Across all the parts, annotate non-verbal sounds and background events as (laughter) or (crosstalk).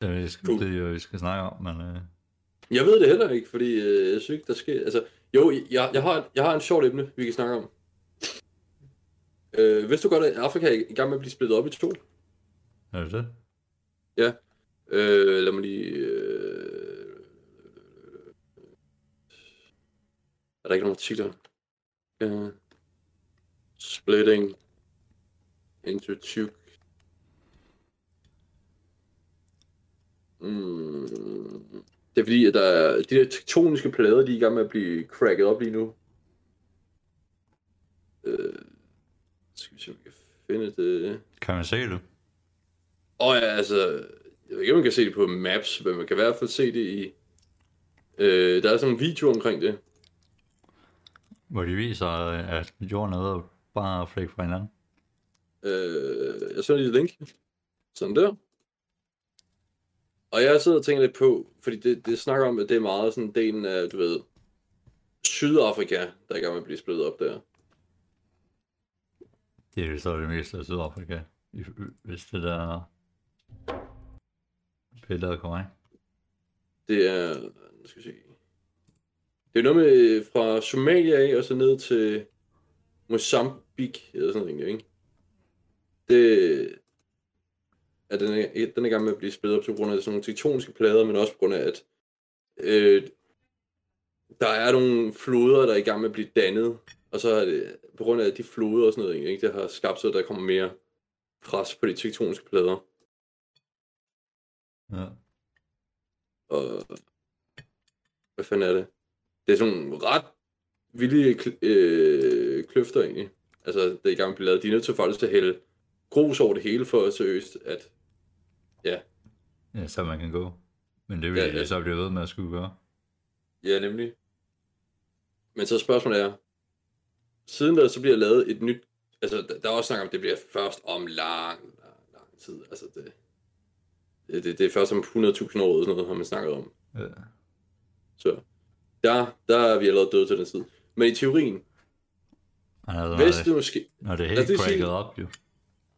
Det er Cool. det, er, vi skal snakke om, men... Øh, Jeg ved det heller ikke, fordi øh, jeg synes ikke, der sker... Altså, jo, jeg, jeg, har, jeg har en sjovt emne, vi kan snakke om. Øh, vidste du godt, at Afrika er i gang med at blive splittet op i to? er det det? Ja. Øh, lad mig lige... Øh... Er der ikke nogen artikler? Uh, splitting into two... Mm. Det er fordi, at der er, de der tektoniske plader, de er i gang med at blive cracket op lige nu. Øh, skal vi se, om vi kan finde det. Kan man se det? Og ja, altså, jeg ved ikke, om man kan se det på maps, men man kan i hvert fald se det i... Øh, der er sådan en video omkring det. Hvor de viser, at jorden er ved bare flække fra hinanden. Øh, jeg sender lige et link. Sådan der. Og jeg sidder og tænker lidt på, fordi det, det snakker om, at det er meget sådan delen af, du ved, Sydafrika, der er i gang med at blive splittet op der. Det er jo så det meste af Sydafrika, hvis det der billede er korrekt. Det er, nu skal vi se. Det er noget med fra Somalia af, og så ned til Mozambique, eller sådan noget, ikke? Det er den, er, den er i gang med at blive splittet op på grund af sådan nogle tektoniske plader, men også på grund af, at øh, der er nogle floder, der er i gang med at blive dannet, og så er det på grund af de floder og sådan noget, ikke? Det har skabt så, at der kommer mere pres på de tektoniske plader. Ja. Og hvad fanden er det? Det er sådan ret vilde kl- øh, kløfter egentlig. Altså, det er i gang med at blive lavet. De er nødt til faktisk at hælde grus over det hele for seriøst, at ja, ja, så man kan gå. Men det vil Ja, ja, ja. så blive ved med at skulle gøre. ja nemlig. Men så spørgsmålet er, siden der så bliver lavet et nyt, altså der, er også snak om, at det bliver først om lang, lang, lang tid. Altså det, det, det, det er først om 100.000 år, eller sådan noget, har man snakket om. Ja. Så der, der er vi allerede døde til den tid. Men i teorien, når, hvis det, det måske, når det er helt cracket op, jo.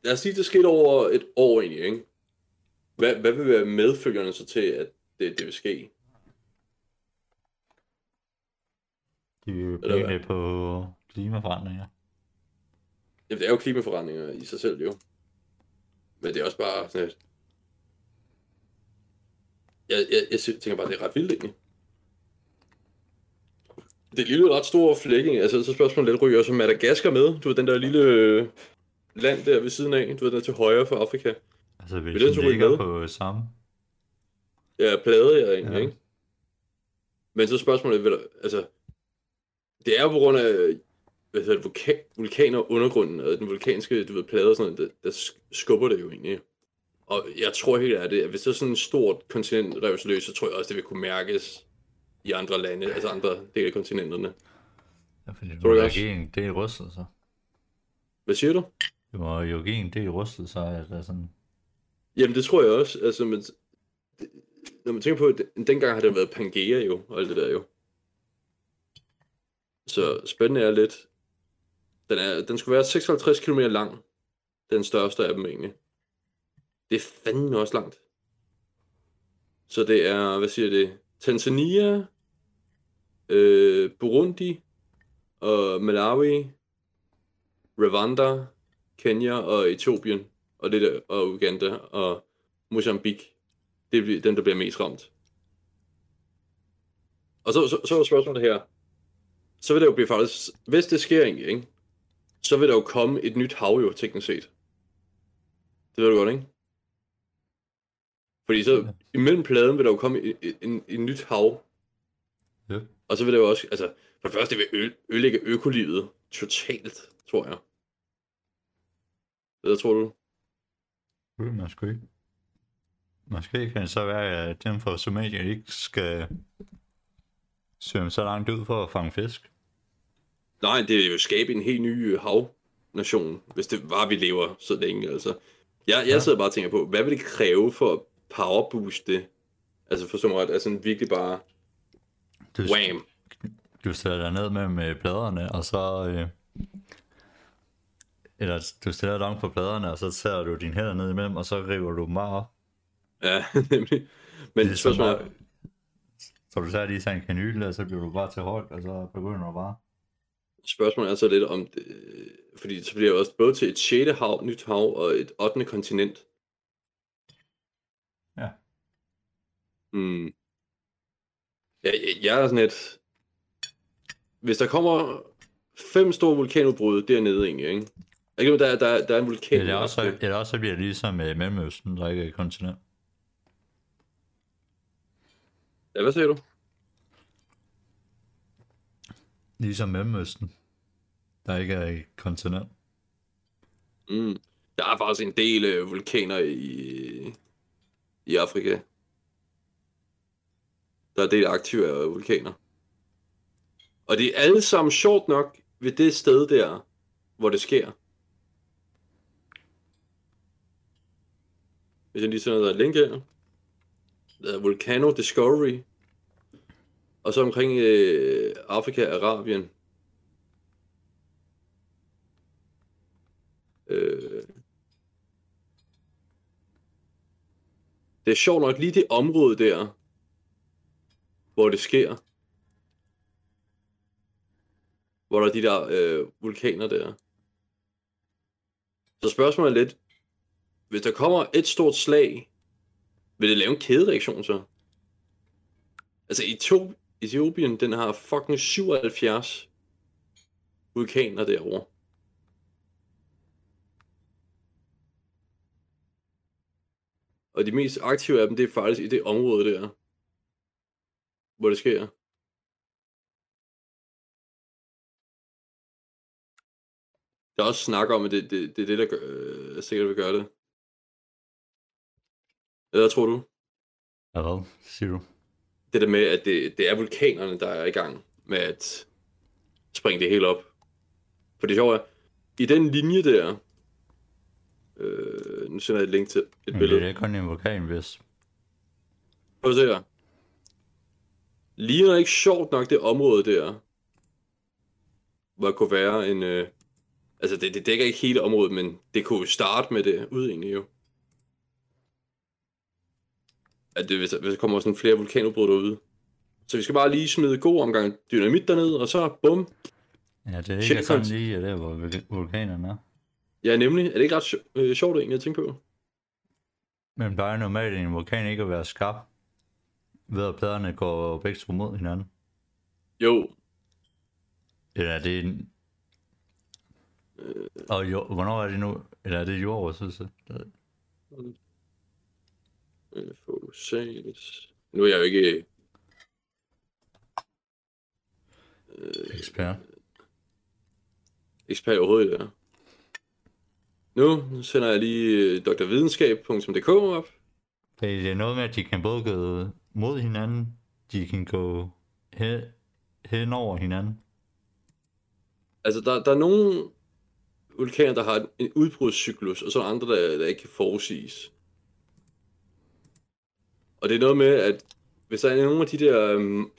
lad os sige, det skete over et år egentlig, ikke? Hvad, hvad vil være medfølgerne så til, at det, det vil ske? De er hvad? penge på klimaforandringer. Jamen, det er jo klimaforandringer i sig selv, jo. Men det er også bare sådan et... Jeg, jeg, jeg tænker bare, det er ret vildt egentlig. Det er lille ret stor flækking. Altså, så spørgsmålet lidt, ryger også Madagaskar med? Du ved, den der lille øh, land der ved siden af. Du ved, den er til højre for Afrika. Altså, hvis Vil så den ligger med? på samme. Ja, plade jeg egentlig, Ja. ikke? Men så spørgsmålet, vil der, altså, det er jo på grund af, hvad hedder det, vulkan, vulkaner og undergrunden, og den vulkanske, du ved, plade og sådan noget, der, der sk- skubber det jo egentlig. Og jeg tror helt ærligt, at hvis der er sådan en stort kontinent rev sig løs, så tror jeg også, det vil kunne mærkes i andre lande, altså andre dele af kontinenterne. Ja, fordi det Tror må jo give en del rustet, så. Hvad siger du? Det må jo give en del rustet, så at det er sådan... Jamen, det tror jeg også. Altså, men, det, når man tænker på, at den- dengang har det været Pangea jo, og alt det der jo. Så spændende er lidt. Den, er, den skulle være 56 km lang. Den største af dem egentlig. Det er fandme også langt. Så det er, hvad siger det? Tanzania, øh, Burundi, og Malawi, Rwanda, Kenya og Etiopien og, det der, og Uganda og Mozambique. Det bliver den, der bliver mest ramt. Og så, så, så er spørgsmålet her. Så vil det jo blive faktisk, hvis det sker egentlig, ikke? så vil der jo komme et nyt hav jo, teknisk set. Det ved du godt, ikke? Fordi så imellem pladen vil der jo komme et, en, et nyt hav. Ja. Og så vil det jo også, altså, for det første vil ø- ødelægge økolivet totalt, tror jeg. Hvad tror du? Ved man sgu ikke. Måske kan det så være, at dem fra Somalia ikke skal svømme så langt ud for at fange fisk. Nej, det vil jo skabe en helt ny øh, havnation, hvis det var, vi lever så længe, altså. Jeg, jeg Ja. sidder bare og tænker på, hvad vil det kræve for at powerbooste? Altså for som ret, altså virkelig bare Du, wham. du stiller dig ned med, med pladerne, og så... Øh, eller du stiller dig langt på pladerne, og så tager du dine hænder ned imellem, og så river du dem op. Ja, (laughs) nemlig. Men Det er som spørgsmålet er, bare- Så du tager lige sådan en kanyle, og så bliver du bare til hold, og så begynder du bare. spørgsmålet er så lidt om, det, fordi så bliver det også både til et 6. hav, nyt hav og et 8. kontinent. Ja. Mm. Ja, jeg, jeg er sådan et... Hvis der kommer fem store vulkanudbrud dernede egentlig, ikke? Ikke, der, der, der er en vulkan. Eller også, Afrika. eller også bliver det ligesom med Mellemøsten, der ikke er kontinent. Ja, hvad siger du? Ligesom Mellemøsten, der ikke er et kontinent. Mm. Der er faktisk en del øh, vulkaner i, i Afrika. Der er en del aktive øh, vulkaner. Og det er alle sammen sjovt nok ved det sted der, hvor det sker. Hvis jeg lige sender dig et link her. Der er Volcano Discovery. Og så omkring øh, Afrika, Arabien. Øh, det er sjovt nok lige det område der, hvor det sker. Hvor der er de der øh, vulkaner der. Så spørgsmålet er lidt, hvis der kommer et stort slag, vil det lave en kædereaktion så? Altså Etio- Etiopien, den har fucking 77 vulkaner derovre. Og de mest aktive af dem, det er faktisk i det område der, hvor det sker. Der er også snak om, at det, det, det er det, der gør, øh, sikkert vil gøre det. Hvad tror du? Ja, hvad siger du? Det der med, at det, det er vulkanerne, der er i gang med at springe det hele op. For det sjove er, i den linje der, øh, nu sender jeg et link til et Men billede. det er kun en vulkan, hvis... Prøv at se her. Ligner ikke sjovt nok det område der, hvor der kunne være en... Øh, altså, det, det dækker ikke hele området, men det kunne jo starte med det ud egentlig jo. At det, hvis, der, hvis der kommer sådan flere vulkanudbrud derude. Så vi skal bare lige smide god omgang dynamit derned, og så bum. Ja, det er ikke sådan kont- lige der, hvor vul- vulkanerne er. Ja, nemlig. Er det ikke ret sjo- øh, sjovt egentlig at tænke på? Men der er normalt en vulkan ikke at være skarp, ved at pladerne går begge to mod hinanden. Jo. Eller er det en... Og jo, hvornår er det nu? Eller er det jordoversidelse? Øh, Fokuseres. Nu er jeg jo ikke Ekspert. ekspert overhovedet her. Nu sender jeg lige øh, drvidenskab.dk op. Det er noget med, at de kan både gå mod hinanden, de kan gå hen, hen over hinanden. Altså, der, der er nogle vulkaner, der har en- udbrudscyklus, og så er andre, der, der ikke kan forudsiges. Og det er noget med, at hvis der er nogle af de der øhm,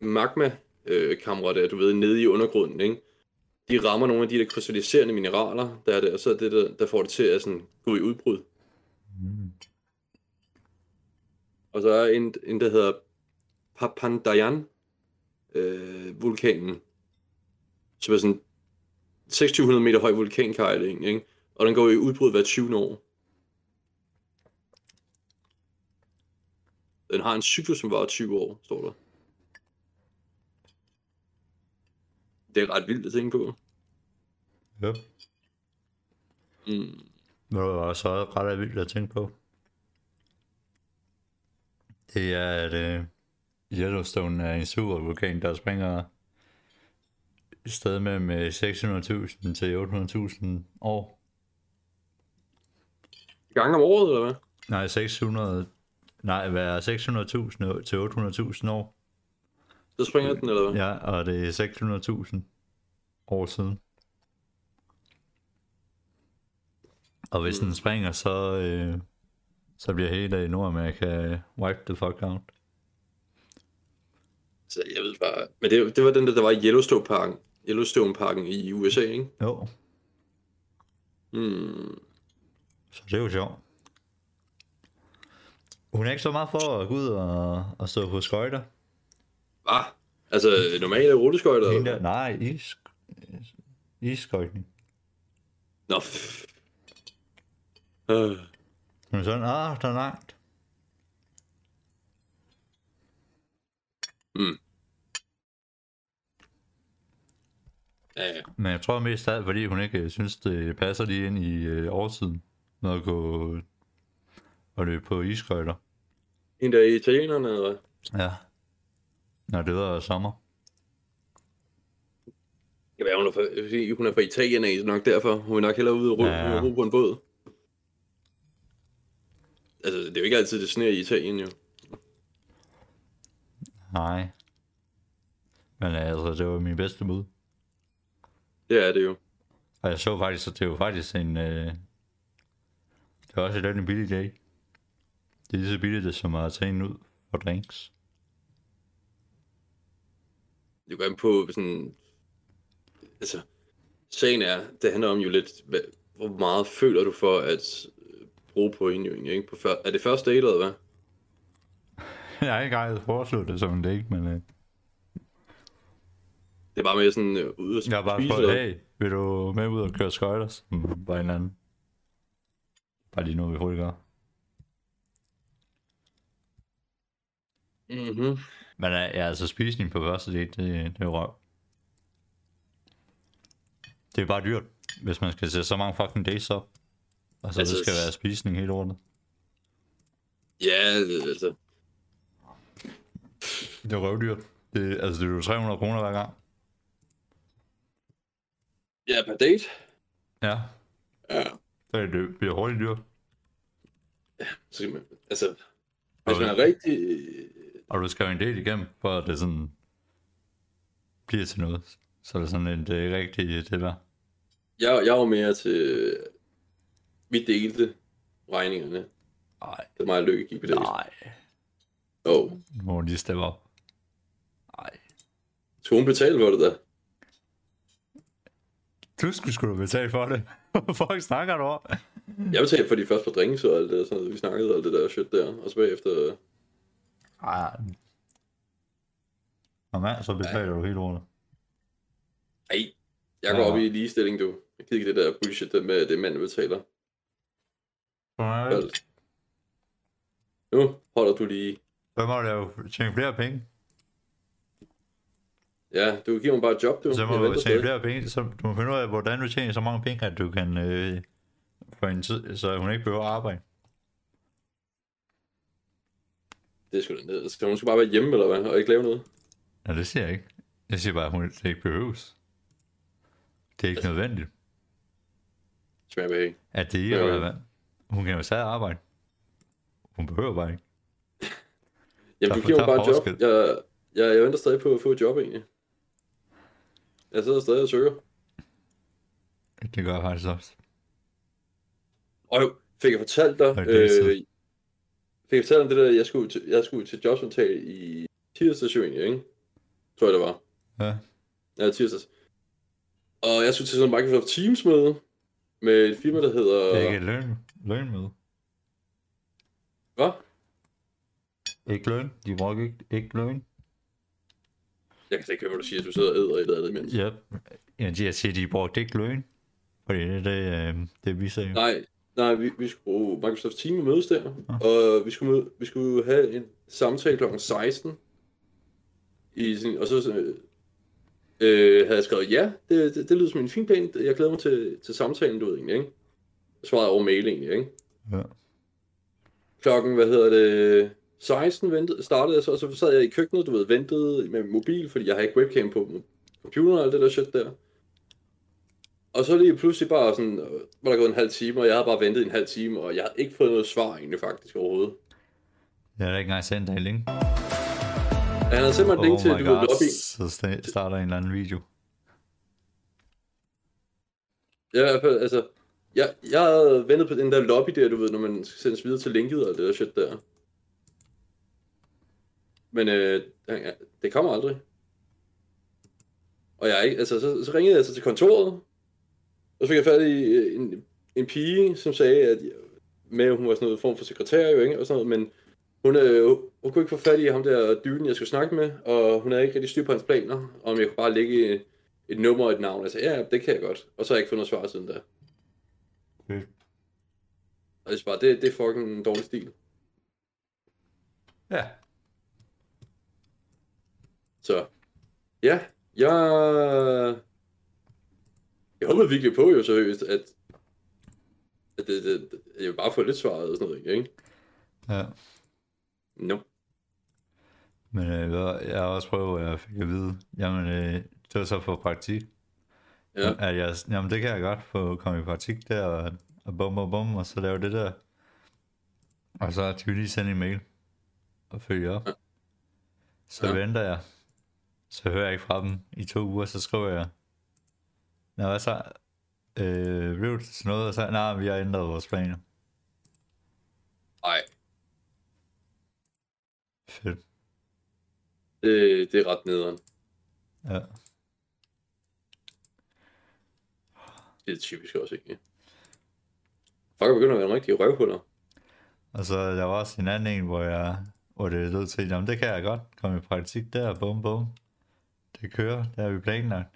magma-kamre der, du ved, nede i undergrunden, ikke? de rammer nogle af de der krystalliserende mineraler, der er der, og så er det, der, der får det til at sådan, gå i udbrud. Mm. Og så er en, en der hedder Papandayan øh, vulkanen, som er sådan 2600 meter høj vulkankejling, ikke? Og den går i udbrud hver 20 år. Den har en cyklus, som varer 20 år, står der. Det er ret vildt at tænke på. Ja. Mm. Det var også ret vildt at tænke på. Det er, at uh, Yellowstone er en supervulkan, der springer et sted mellem øh, 600.000 til 800.000 år. Gang om året, eller hvad? Nej, 600... Nej, er 600.000 til 800.000 år? Så springer den, eller hvad? Ja, og det er 600.000 år siden. Og hvis den springer, så, øh, så bliver hele Nordamerika wipe the fuck out. Så jeg ved bare... Men det, det var den der, der var i Yellowstone-parken. Yellowstone-parken i USA, ikke? Jo, Hmm. så det er jo sjovt. Hun er ikke så meget for at gå ud og, og stå på skøjter. Hvad? Altså, normale rulleskøjter? Hende der, nej, is, isskøjtning. Nå, øh. Hun er sådan, ah, der er langt. Ja, ja. Men jeg tror mest af fordi hun ikke øh, synes, det passer lige ind i øh, årstiden. Når at gå og løbe på iskøjter. En der italienerne, eller hvad? Ja. Når det er sommer. Være, hun er fra, hun er fra Italien, er nok derfor. Hun er nok hellere ude og ro, Ja. ja. ro på en båd. Altså, det er jo ikke altid, det sneer i Italien, jo. Nej. Men altså, det var min bedste bud. Det er det jo. Og jeg så faktisk, at det var faktisk en... Øh... Det var også en billig dag. Det er lige så billigt, som at tage en ud for drinks. Det går an på sådan... Altså, sagen er, det handler om jo lidt, hvad, hvor meget føler du for at øh, bruge egentlig, ikke? På før, er det første date, eller hvad? (laughs) jeg har ikke engang foreslået det som en date, men... Øh... Det er bare mere sådan øh, ude at Jeg har bare spise, eller- hey, vil du med ud og køre skøjter? Som var en anden. Bare lige noget, vi hurtigt gør. Mhm. Men øh, ja, altså spisning på første date, det, det er røv. Det er bare dyrt, hvis man skal sætte så mange fucking dates op. Altså, Altså, det skal være spisning helt ordentligt. Ja, det- altså... Det er røvdyrt. Det, altså, det er jo 300 kroner hver gang. Ja, per date. Ja, Ja. det, det bliver hurtigt dyrt. Så kan man, altså, hvis man er Okay. rigtig... Og du skal jo en del igennem, for at det sådan bliver til noget. Så er det sådan en, det rigtigt det der. Jeg, jeg var mere til... Vi delte regningerne. Nej, Det er mig og Lykke på date. nej. Oh. Nu må lige steppe op. Nej. Så hun betalte for det der. Du skulle sgu da betale for det. (laughs) Fuck snakker du om? Jeg betalte for de første par drinks og alt det sådan vi snakkede og alt det der shit der. Og så bagefter... Ej. Og mand, så betaler du helt ordentligt. Ej, jeg går Ja. op i ligestilling, du. Jeg gider ikke det der bullshit der med, det er manden betaler. Alt. Nu holder du lige. Så må du jo tjene flere penge. Ja, du giver mig bare et job, du. Så må Jeg du tjene flere penge. Så du må finde ud af, hvordan du tjener så mange penge, at du kan øh, få en tid, så hun ikke behøver at arbejde. Det er sgu da ned. Skal hun skal bare være hjemme, eller hvad? Og ikke lave noget? Ja, det siger jeg ikke. Jeg siger bare, at hun det ikke behøves. Det er ikke nødvendigt, Smager behag. at det ikke er relevant. Hun kan jo stadig arbejde. Hun behøver bare ikke. (laughs) Jamen, du er- giver mig er bare et job. Jeg, jeg, jeg venter stadig på at få et job, egentlig. Jeg sidder stadig og søger. Det gør jeg faktisk også. Og jo, fik jeg fortalt dig, så- øh, fik jeg fortalt om det der, jeg skulle til, jeg skulle til jobsamtale i tirsdags jo egentlig, ikke? Tror jeg, det var. Ja. Ja, tirsdags. Og jeg skulle til sådan en Microsoft Teams møde med et firma, der hedder... Det er ikke et løn, løn med. Hvad? Ikke løn. De bruger ikke, ikke løn. Jeg kan ikke høre, hvad du siger. Du sidder og æder et eller andet imens. Ja. Ja, de siger, de brugte ikke løn. Fordi det er det, øh, det vi sagde. Nej, nej, vi, vi skulle Microsoft Teams mødes der, og vi skulle, møde, vi skulle have en samtale kl. 16. I sådan, og så øh, havde jeg skrevet, ja, det, det, det lyder som en fin plan, jeg glæder mig til, til samtalen, du ved egentlig, ikke? Jeg svarede over mail egentlig, ikke? Ja. Klokken, hvad hedder det, 16 ventede, startede jeg så, og så sad jeg i køkkenet, du ved, ventede med mobil, fordi jeg har ikke webcam på computeren og alt det der shit der. Og så lige pludselig bare sådan, var der gået en halv time, og jeg havde bare ventet en halv time, og jeg havde ikke fået noget svar egentlig faktisk overhovedet. Jeg har da ikke engang sendt dig en link. Han havde simpelthen oh link til, my du god, lobby. så sta- starter en eller anden video. Ja, i hvert fald, altså, jeg, jeg havde ventet på den der lobby der, du ved, når man skal sendes videre til linket og det der shit der. Men øh, det kommer aldrig. Og jeg ikke, altså, så, så ringede jeg altså til kontoret, og så fik jeg fat i øh, en, en pige, som sagde, at med, hun var sådan noget form for sekretær jo, ikke? Og sådan noget, men hun, øh, hun kunne ikke få fat i ham der dyden, jeg skulle snakke med, og hun havde ikke rigtig styr på hans planer, og om jeg kunne bare lægge et, nummer og et navn. Sagde, ja, det kan jeg godt. Og så har jeg ikke fået noget svar siden da. Okay. Og det er bare, det, det er fucking en dårlig stil. Ja. Så, ja, jeg... Jeg håber virkelig på jo seriøst, at, at det, det, jeg bare få lidt svaret og sådan noget, ikke? Ja. No. Men øh, jeg har også prøvet, at jeg fik at vide, jamen øh, det var så for praktik. Ja, At jeg, jamen det kan jeg godt få komme i praktik der, og, og bum, bum, bum, og så lave det der. Og så til lige sende en mail og følge op. Så Ja. venter jeg. Så hører jeg ikke fra dem i to uger, så skriver jeg. Nå, hvad så? Øh, til noget? Og så, nej, vi har ændret vores planer. ej, Fedt. det, det er ret nederen. Ja. Det er typisk også, ikke? Folk begynder at være nogle rigtige røvhuller. Og så der var også en anden en, hvor jeg hvor det lød til, jamen det kan jeg godt, komme i praktik der, bum bum. Det kører, det har vi planlagt.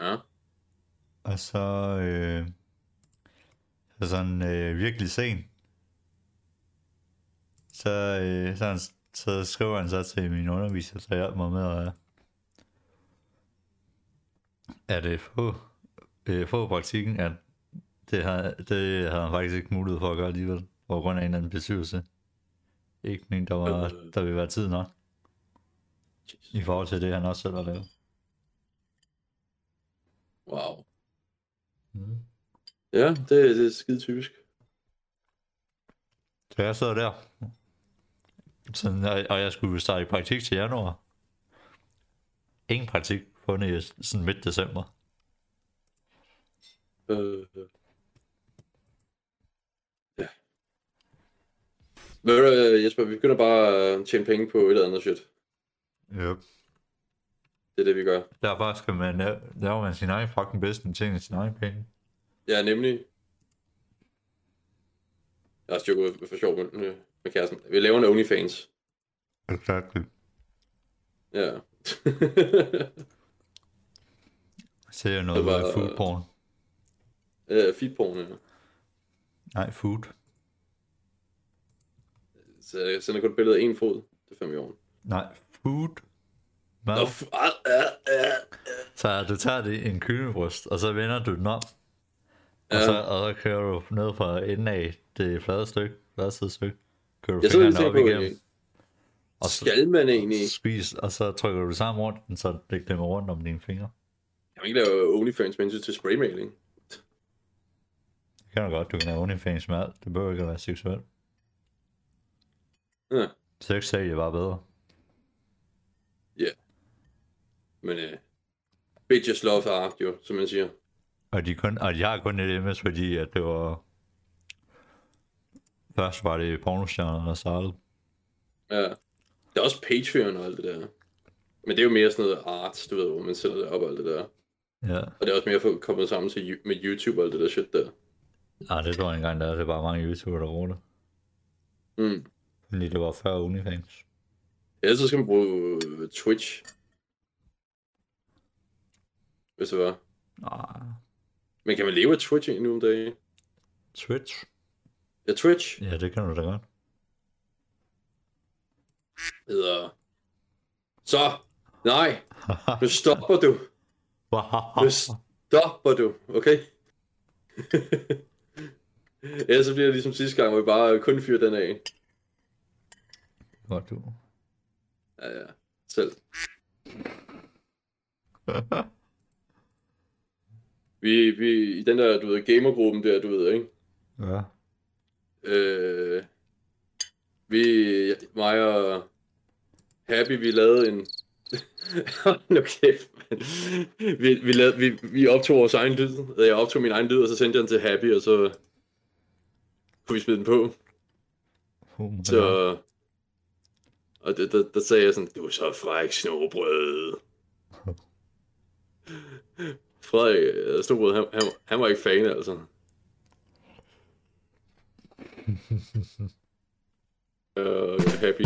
Ja, Og så, øh, så sådan øh, virkelig sent. Så, øh, så, han, så skriver han så til min underviser, så hjælper mig med at, at øh, få, øh, få praktikken, at det, har, det havde han faktisk ikke mulighed for at gøre alligevel, på grund af en eller anden bestyrelse. Ikke men der, var, Øh. der ville være tid nok, i forhold til det, han også selv har lavet. Wow. Mm. Ja, det, det er skide typisk. Så jeg sidder der. Sådan, og- og jeg skulle starte i praktik til januar. Ingen praktik fundet i sådan midt december. Øh, ja. Ved du, hvad, Jesper, vi begynder bare at tjene penge på et eller andet shit. Yep. Det er det, vi gør. Derfor skal man lave, lave man sin egen fucking business, tjene sin egen penge. Ja, nemlig. Jeg har styr for sjov med, med- med kæresten. Vi laver en OnlyFans. Exactly. Ja. (laughs) Ser noget var- var... food porn. uh, feedporn, ja. Nej, food. Så jeg sender kun et billede af en fod. Det er fem i år. Nej, food. Mad. Nå, f- ah, ah, ah. Så du tager det en kyllingebryst, og så vender du den om. Og, Ja. så, og så kører du ned fra enden af det flade stykke, flade side stykke. Kører du Jeg fingrene og op igennem. Og så skal man egentlig... spis, og så trykker du sammen rundt, så det klemmer rundt om dine fingre. Kan man ikke lave OnlyFans hensyn til spraymaling? Det kan du godt, du kan have OnlyFans med alt. Det behøver ikke at være seksuelt. Ja. Sex sælger bare bedre. Men uh, bitches love art, jo, som man siger. Og de, kun, og de har kun et MS, fordi at det var... Først var det pornostjerner, der startede. Ja. Der er også Patreon og alt det der. Men det er jo mere sådan noget art, du ved, hvor man sætter det op og alt det der. Ja. Og det er også mere for kommet sammen til, med YouTube og alt det der shit der. Nej, det tror jeg ikke engang, der er. Det er bare mange YouTuber, der bruger det. Mm. Fordi det var før OnlyFans. Ellers så skal man bruge øh, Twitch. Hvis det var. Nej. Men kan man leve af Twitch egentlig nu om dagen? Twitch? Ja, Twitch Ja, det kan du da godt. hedder... Så! Nej! Nu stopper du! Nu stopper du, okay? (laughs) Ellers så bliver det ligesom sidste gang, hvor vi bare kun fyrer den af. Godt du. Ja, ja. Selv. (laughs) Vi, vi, i den der, du ved, gamergruppen der, du ved, ikke? ja. Øh, vi, mig og Happy, vi lavede en... (laughs) nu kæft, man. Vi, vi, lavede, vi, vi optog vores egen lyd. Jeg optog min egen lyd, og så sendte jeg den til Happy, og så kunne vi smide den på. Oh. Så... Og det, der, der sagde jeg sådan, du er så fræk, snobrød. (laughs) Frederik, øh, snobrød, han, han, han var ikke fan, altså. (laughs) Uh, happy.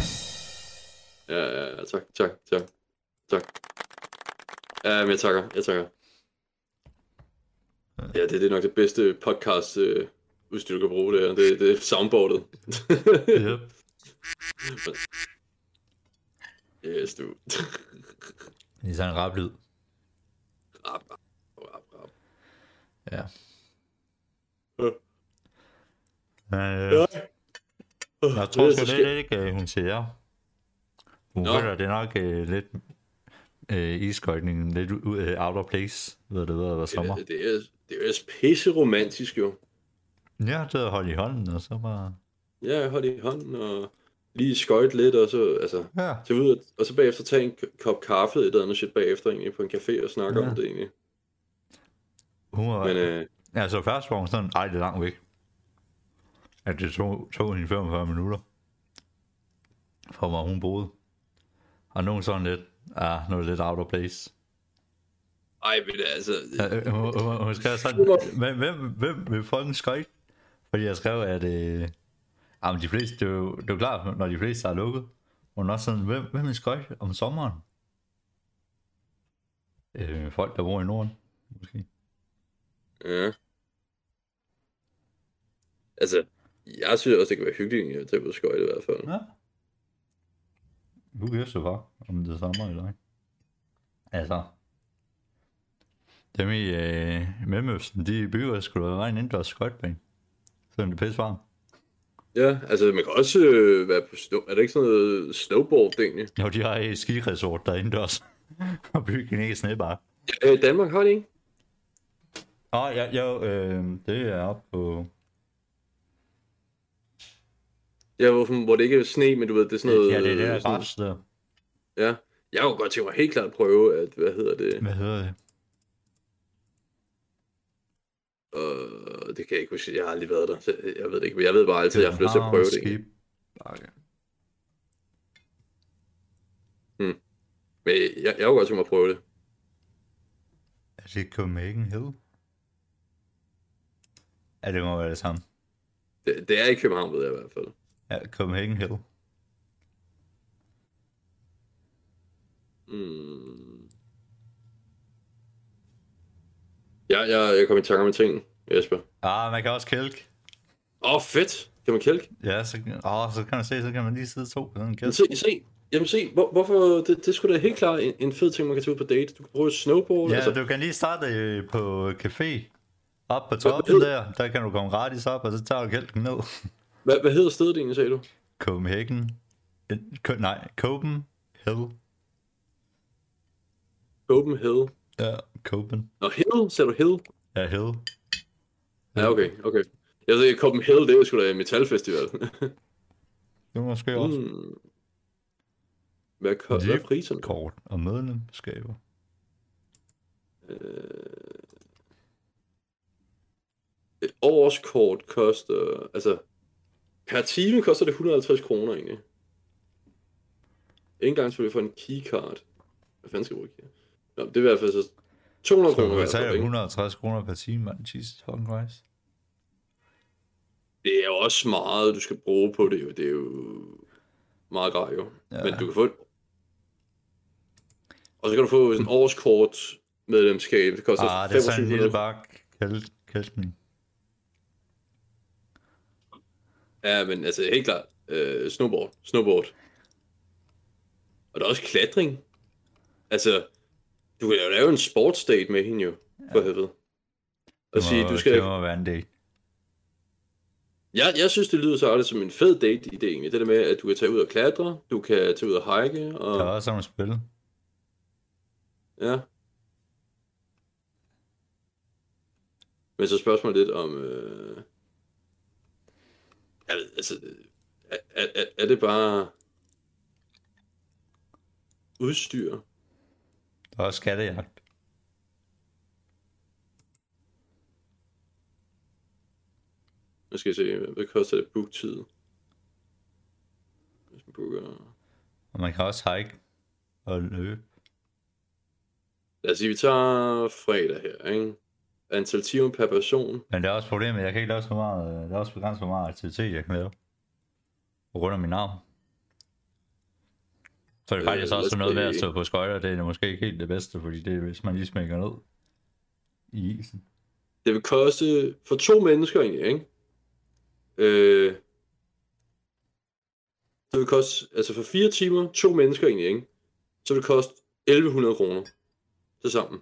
Ja, ja, tak, tak, tak, tak. Ja, men jeg takker, jeg takker. Ja, det, det er nok det bedste podcast øh, udstyr, du kan bruge det her. Det, det er soundboardet. yep. (laughs) yes, du. Det er sådan en rap lyd. rap, rap. Ja. Ja. Men, øh, Ja. jeg tror Det sgu så lidt ikke, øh, hun siger. Hun Nå. føler, det nok øh, lidt øh, iskøjtning, lidt ud øh, out of place, ved det ved at være sommer. Det, det, er, det er jo pisse romantisk jo. Ja, det er holde i hånden, og så bare... Ja, hold i hånden og lige skøjt lidt, og så, altså, Ja. tage ud, og, og så bagefter tage en kop kaffe, et eller andet shit bagefter egentlig, på en café og snakke Ja. om det egentlig. Hun var, Men øh, Altså først var hun sådan, ej, det er langt væk. At det tog, tog hende 45 minutter. For hvor hun boede. Og nogen sådan lidt, ja, nu er det lidt out of place. ej, men altså, Ja, øh, hun, hun, hun skrev sådan, hvem, hvem, hvem vil fucking skøjt? Fordi jeg skrev, at øh, jamen, de fleste, det er jo, det er jo klart, når de fleste er lukket. Hun er også sådan, hvem, hvem vil skøjt om sommeren? Øh, folk, der bor i Norden, måske. Ja. Altså, jeg synes også, det kan være hyggeligt at tage ud og skøjte i hvert fald. Ja. Du kan så bare, om det er sommer eller ej. Altså, dem i øh, Mellemøsten, de bygger sgu da en indendørs skøjtebane. Selvom det er pisse varmt. Ja, altså man kan også øh, være på snow... Er det ikke sådan noget snowboard egentlig? Jo, de har et skiresort der er indendørs. (laughs) og bygge en egen snebar. Øh, Danmark har det ikke? Oh, ja, jo, øh, det er op på... Ja, hvor, hvor det ikke er sne, men du ved, det er sådan noget... ja, det er det der sådan- der. Ja. Jeg kunne godt tænke mig helt klart at prøve, at, hvad hedder det, Hvad hedder det? øh, det kan jeg ikke huske, jeg har aldrig været der, så jeg ved det ikke, men jeg ved bare altid, at jeg har lyst til at prøve det. Skib. egentlig. Men jeg, jeg kunne godt tænke mig at prøve det. Er det Copenhagen Hill? Ja, det må være det samme. det. Det er i København, ved jeg i hvert fald. Ja, Copenhagen Hill. Mm. Ja, jeg, jeg kom i tanke om en ting, Jesper. Ah, man kan også kælke. Åh, oh, fedt! Kan man kælke? Ja, så, åh, så kan man se, så kan man lige sidde to på sådan en se, se. Jamen se, hvor, hvorfor, det, det skulle da helt klart en, en fed ting, man kan tage ud på date. Du kan prøve snowboard. Ja, altså, du kan lige starte øh, på café. Op på toppen hed- der, der kan du komme gratis op, og så tager du kælken ned. (laughs) hvad, hvad hedder stedet egentlig, sagde du? Copenhagen. Øh, Kø- Nej, Copenhagen. Copenhagen. Ja, Copen. Nå, Hill, sagde du Hill? Ja, Hill. Ja, okay, okay. Jeg ved ikke, Copenhagen, det er sgu da metalfestival. (laughs) Det er måske også mm. Hvad, ko- hvad er priserne? kort og medlemskaber. Et årskort koster, altså, per time koster det 150 kroner egentlig. Ikke engang selvfølgelig for en keycard. Hvad fanden skal jeg bruge? Nå, det er i hvert fald så 200 Så kroner. du hvert fald, betaler ikke? 160 kroner per time, mand. Jesus fucking Christ. Det er jo også meget, du skal bruge på det jo. Det er jo meget grej jo. Ja. Men du kan få. Og så kan du få sådan en årskort medlemskab. Det koster Ah, det er sådan en 2500. lille bak kæl- kælkning. Ja, men altså helt klart. Øh, snowboard. Snowboard. Og der er også klatring. Altså, du kan jo lave en sportsdate med hende jo, for helvede. Og Det sige, du skal... Det må være en dag. Jeg, jeg synes, det lyder så aldrig som en fed date-idé egentlig. Det der med, at du kan tage ud og klatre, du kan tage ud og hike, og... Der er også nogle spil. Ja. Men så spørgsmålet lidt om... Øh... Jeg ved, altså, er, er, er- det bare udstyr? Der er skattejagt. Nu skal jeg se, hvad- hvad koster det booktid? Hvis man booker... Og man kan også hike og løbe. Lad os sige, vi tager fredag her, ikke? Antal timer per person. Men det er også problemet, jeg kan ikke lave så meget, øh, det er også begrænset hvor meget aktivitet, jeg kan lave. På grund af min arm. Så er det Øh, faktisk også noget med at stå på skøjter, det er måske ikke helt det bedste, fordi det er, hvis man lige smækker ned i isen. Det vil koste for to mennesker egentlig, ikke? Øh, det vil koste, altså for fire timer, to mennesker egentlig, ikke? Så vil det koste 1100 kroner til sammen.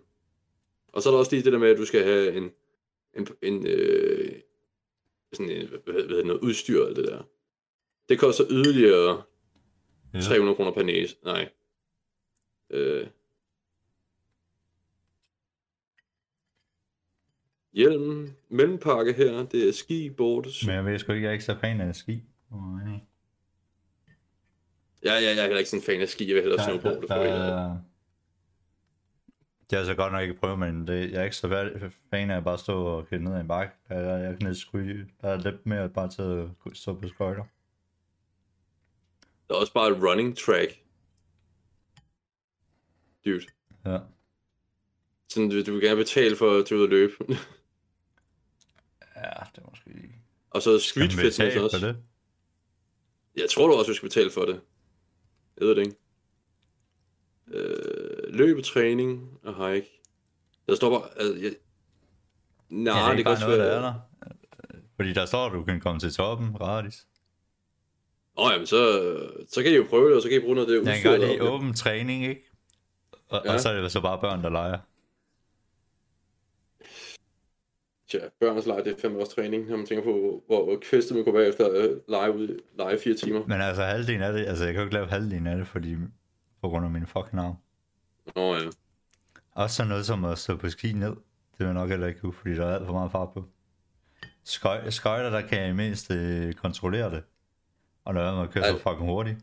Og så er der også lige det der med, at du skal have en, en, en øh, sådan en, hvad, hedder det, noget udstyr og det der. Det koster yderligere Ja. 300 kroner per næse. Nej. Øh. Hjelm, mellempakke her, det er ski, board. Men jeg ved sgu ikke, jeg er ikke så fan af ski. Oh, nej. Ja, ja, jeg er heller ikke sådan en fan af ski, jeg vil hellere Der, snowboard. der, det får jeg. er altså godt nok ikke prøve, men det, jeg er ikke så fa- fan af at bare stå og køre ned ad en bakke. Der, er- jeg kan sgu, der er lidt mere bare til at stå på skøjter. Der er også bare et running track. Dude. Ja. Sådan, du, du vil gerne betale for at tage ud og løbe. ja, det er måske og så street fitness også. for det? Jeg tror du også, du skal betale for det. Jeg ved det ikke. Løbetræning og hike. Der står bare... Altså, jeg... Nej, ja, det er det ikke kan også noget, der være... er der. Fordi der står, at du kan komme til toppen gratis. Nå, jamen, så, så kan I jo prøve det, og så kan I bruge noget af det Jeg udstyr, kan godt der lide er åben træning, ikke? Og, Ja. og så er det så bare børn, der leger. Tja, børns lege, det er fandme også træning, når man tænker på, hvor, hvor kvæstet man kunne være efter at lege ud lege fire timer. Men altså halvdelen af det, altså jeg kan jo ikke lave halvdelen af det, fordi på grund af min fucking arm. Nå ja. Også sådan noget som at stå på ski ned. Det vil jeg nok heller ikke kunne, fordi der er alt for meget fart på. Skøj, skøjter, der kan jeg mindst øh, kontrollere det. Og lade med at køre så fucking hurtigt.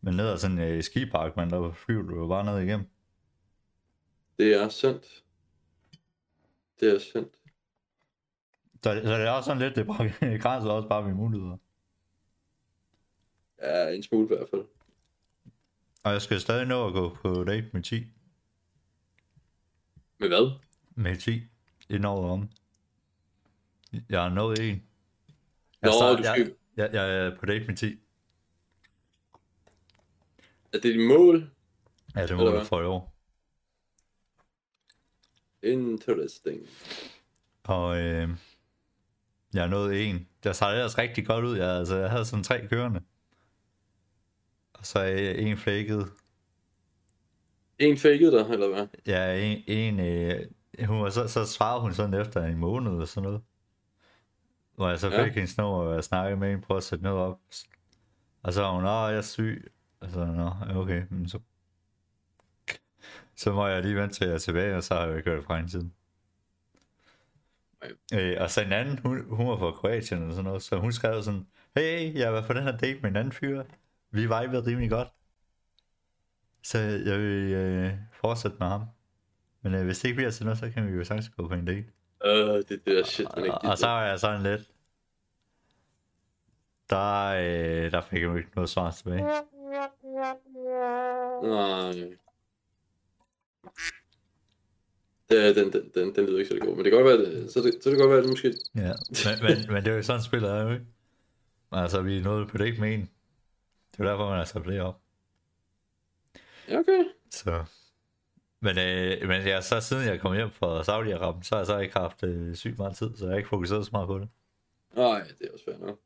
Men ned ad sådan en øh, skipark, man der flyver du jo bare ned igennem. Det er sandt. Det er sandt. Så, så det er også sådan lidt, det (laughs) grænser også bare mine muligheder. Ja, en smule i hvert fald. Og jeg skal stadig nå at gå på date med 10. Med hvad? Med 10. Inden året om. Jeg har nået en. Jeg, Nå, start- du jeg, skal... jeg, jeg, er på date med 10. Er det dit mål? Ja, det må Eller du hvad? for i år. Interesting. Og øh, jeg nået en. Der så ellers rigtig godt ud. Jeg, altså, jeg havde sådan tre kørende. Og så er en flækket. En fakede dig, eller hvad? Ja, en, en øh, hun var så, så svarede hun sådan efter en måned og sådan noget. Hvor jeg så Ja. fik hendes nummer, og jeg snakkede med hende, prøvede at sætte noget op. Og så var hun, åh, jeg er syg. Og så, nå, ja, okay, men så... Så må jeg lige vente til jeg er tilbage, og så har jeg jo kørt fra hende siden. Øh, og så en anden, hun, hun var fra Kroatien og sådan noget, så hun skrev sådan, hey, jeg var på den her date med en anden fyr. Vi vibede rimelig godt. Så jeg vil øh, fortsætte med ham. Men øh, hvis det ikke bliver til noget, så kan vi jo sagtens gå på en date. Øh, det, det der shit, man ikke Og, og så var jeg sådan lidt... Der, øh, der fik jeg jo ikke noget svar tilbage. Nej. Det, den, den, den, den lyder ikke så god, men det kan godt være, det, så, det, så det kan godt være, det måske... Ja, men, men, men det er jo sådan, spillet er jo ikke. Altså, vi nået på date med en. Det jo derfor, man har sat det op. Okay. Så... Men, øh, men ja, så siden jeg kom hjem fra Saudi-Arabien, så har jeg så ikke haft øh, sygt meget tid, så jeg har ikke fokuseret så meget på det. Nej, det er også fair nok.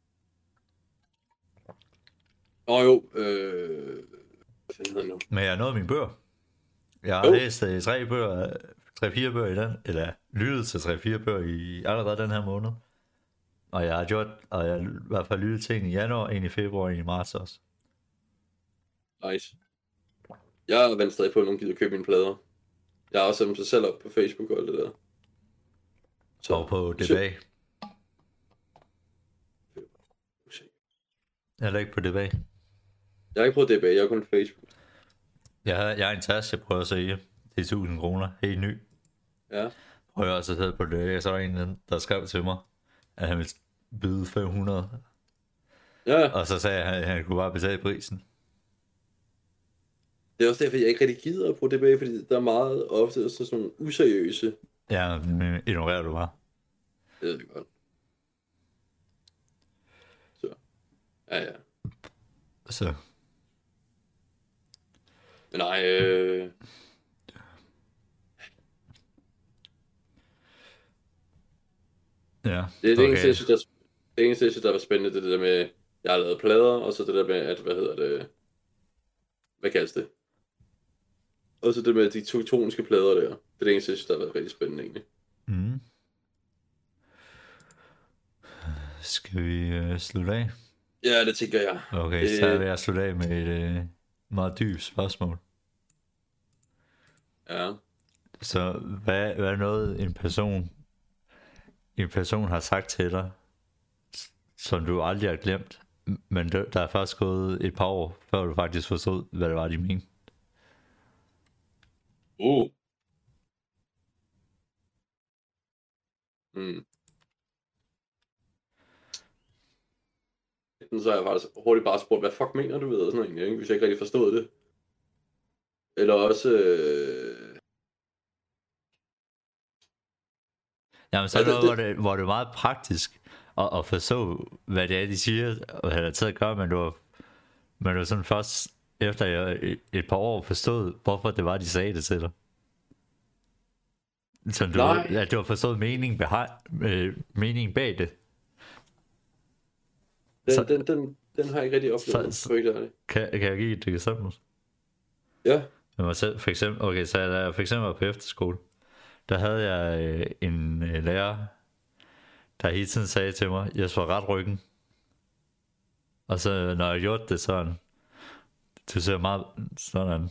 Oh, jo, øh... Nu? Men jeg har nået mine bøger. Jeg har Jo. læst øh, tre bøger, tre fire bøger i den, eller lyttet til tre fire bøger i allerede den her måned. Og jeg har gjort, og jeg har i hvert fald lyttet til en i januar, en i februar, en i marts også. Nice. Jeg er vendt stadig på, at nogen gider købe mine plader. Jeg har også sat dem sig selv op på Facebook og alt det der. Så på DBA. Eller ikke på DBA. Jeg har ikke prøvet DBA, jeg har kun Facebook. Jeg har, jeg har en taske, jeg prøver at sælge til 1000 kroner, helt ny. Ja. Prøver også at hedde på det, og så var der en, der skrev til mig, at han ville byde 500. Ja, Og så sagde jeg, at han kunne bare betale prisen. Det er også derfor, jeg ikke rigtig gider at bruge DBA, fordi der er meget ofte sådan nogle useriøse Ja, men ignorerer du bare. Det ved vi godt. Så. Ja, ja. Så, Men nej, øh... ja. Det, det okay. eneste, jeg synes, der, det eneste, jeg synes, der var spændende, det er det der med, jeg har lavet plader, og så det der med, at, hvad hedder det, hvad kaldes det? Og så det med de tektoniske plader der. Det er det eneste, jeg synes, der har været rigtig spændende egentlig. Mm. Skal vi øh, slutte af? Ja, det tænker jeg. Okay, Det- så vil jeg slutte af med et øh, meget dybt spørgsmål. Ja. Så hvad, hvad er noget, en person, en person har sagt til dig, som du aldrig har glemt, men der, er først gået et par år, før du faktisk forstod, hvad det var, de mente? Uh. Mm. Enten så har jeg faktisk hurtigt bare spurgt, hvad fuck mener du ved, og sådan noget, hvis jeg ikke rigtig forstod det. Eller også, øh... Jamen, så Ja, er det- det, hvor, det, hvor det er meget praktisk at, at forstå, hvad det er, de siger, og have til at gøre, men du har, men du har sådan først efter jeg et, par år forstod, hvorfor det var, de sagde det til dig. Så du, Nej. at du har forstået meningen, behind, øh, meningen bag det. Den, Så- den, den, den har jeg ikke rigtig oplevet. Så- Så. Kan, kan jeg give et eksempel? Ja. Med mig selv, for eksempel, okay, så da jeg for eksempel var på efterskole, der havde jeg øh, en øh, lærer, der hele tiden sagde til mig, jeg skal ret ryggen. Og så når jeg gjorde det sådan, du ser meget sådan,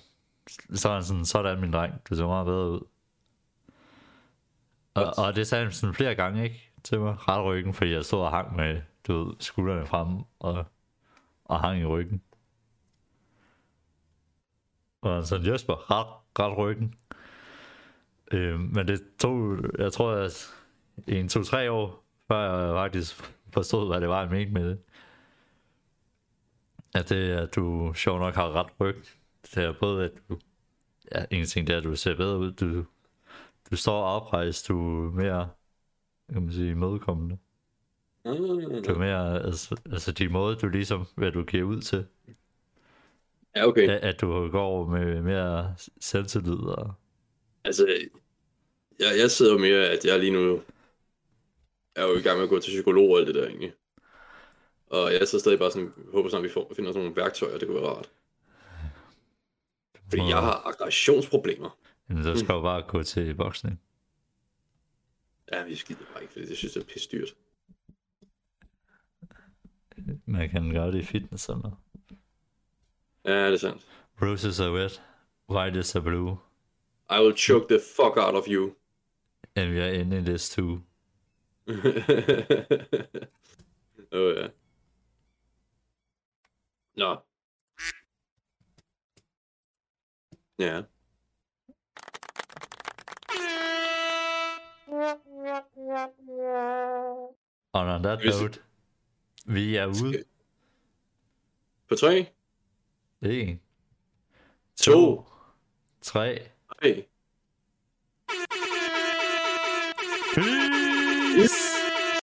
sådan, sådan, sådan min dreng, du ser meget bedre ud. Og, og det sagde han sådan flere gange, ikke? Til mig, ret ryggen, fordi jeg stod og hang med, du ved, skuldrene frem og, og hang i ryggen. Og han sådan, Jesper, ret, ret ryggen. Øh, men det tog, jeg tror, at en, to, tre år, før jeg faktisk forstod, hvad det var, jeg mente med det. At det, at du sjov nok har ret ryg. Det er både, at du, ja, en ting det er, at du ser bedre ud. Du, du står oprejst, du er mere, kan man sige, imødekommende. Du er mere, altså, altså de måde, du ligesom, hvad du giver ud til. Ja, okay. At, at du går med mere selvtillid og Altså, jeg, jeg sidder mere, at jeg lige nu er jo i gang med at gå til psykolog og alt det der, egentlig. Og jeg sidder stadig bare sådan, håber snart, vi får, finder sådan nogle værktøjer, det kunne være rart. Fordi jeg har aggressionsproblemer. Jamen, så skal du bare gå til boksning. Ja, vi skider bare ikke, fordi det synes jeg er pisse dyrt. Man kan gøre det i fitness eller noget. Ja, det er sandt. Roses are red, white is a blue, I will choke the fuck out of you. and we are in this too. (laughs) Oh, ja. Nå. Ja. Og on that Hvis- note, vi er ude. På tre, 1, to, 3. tre. Peace!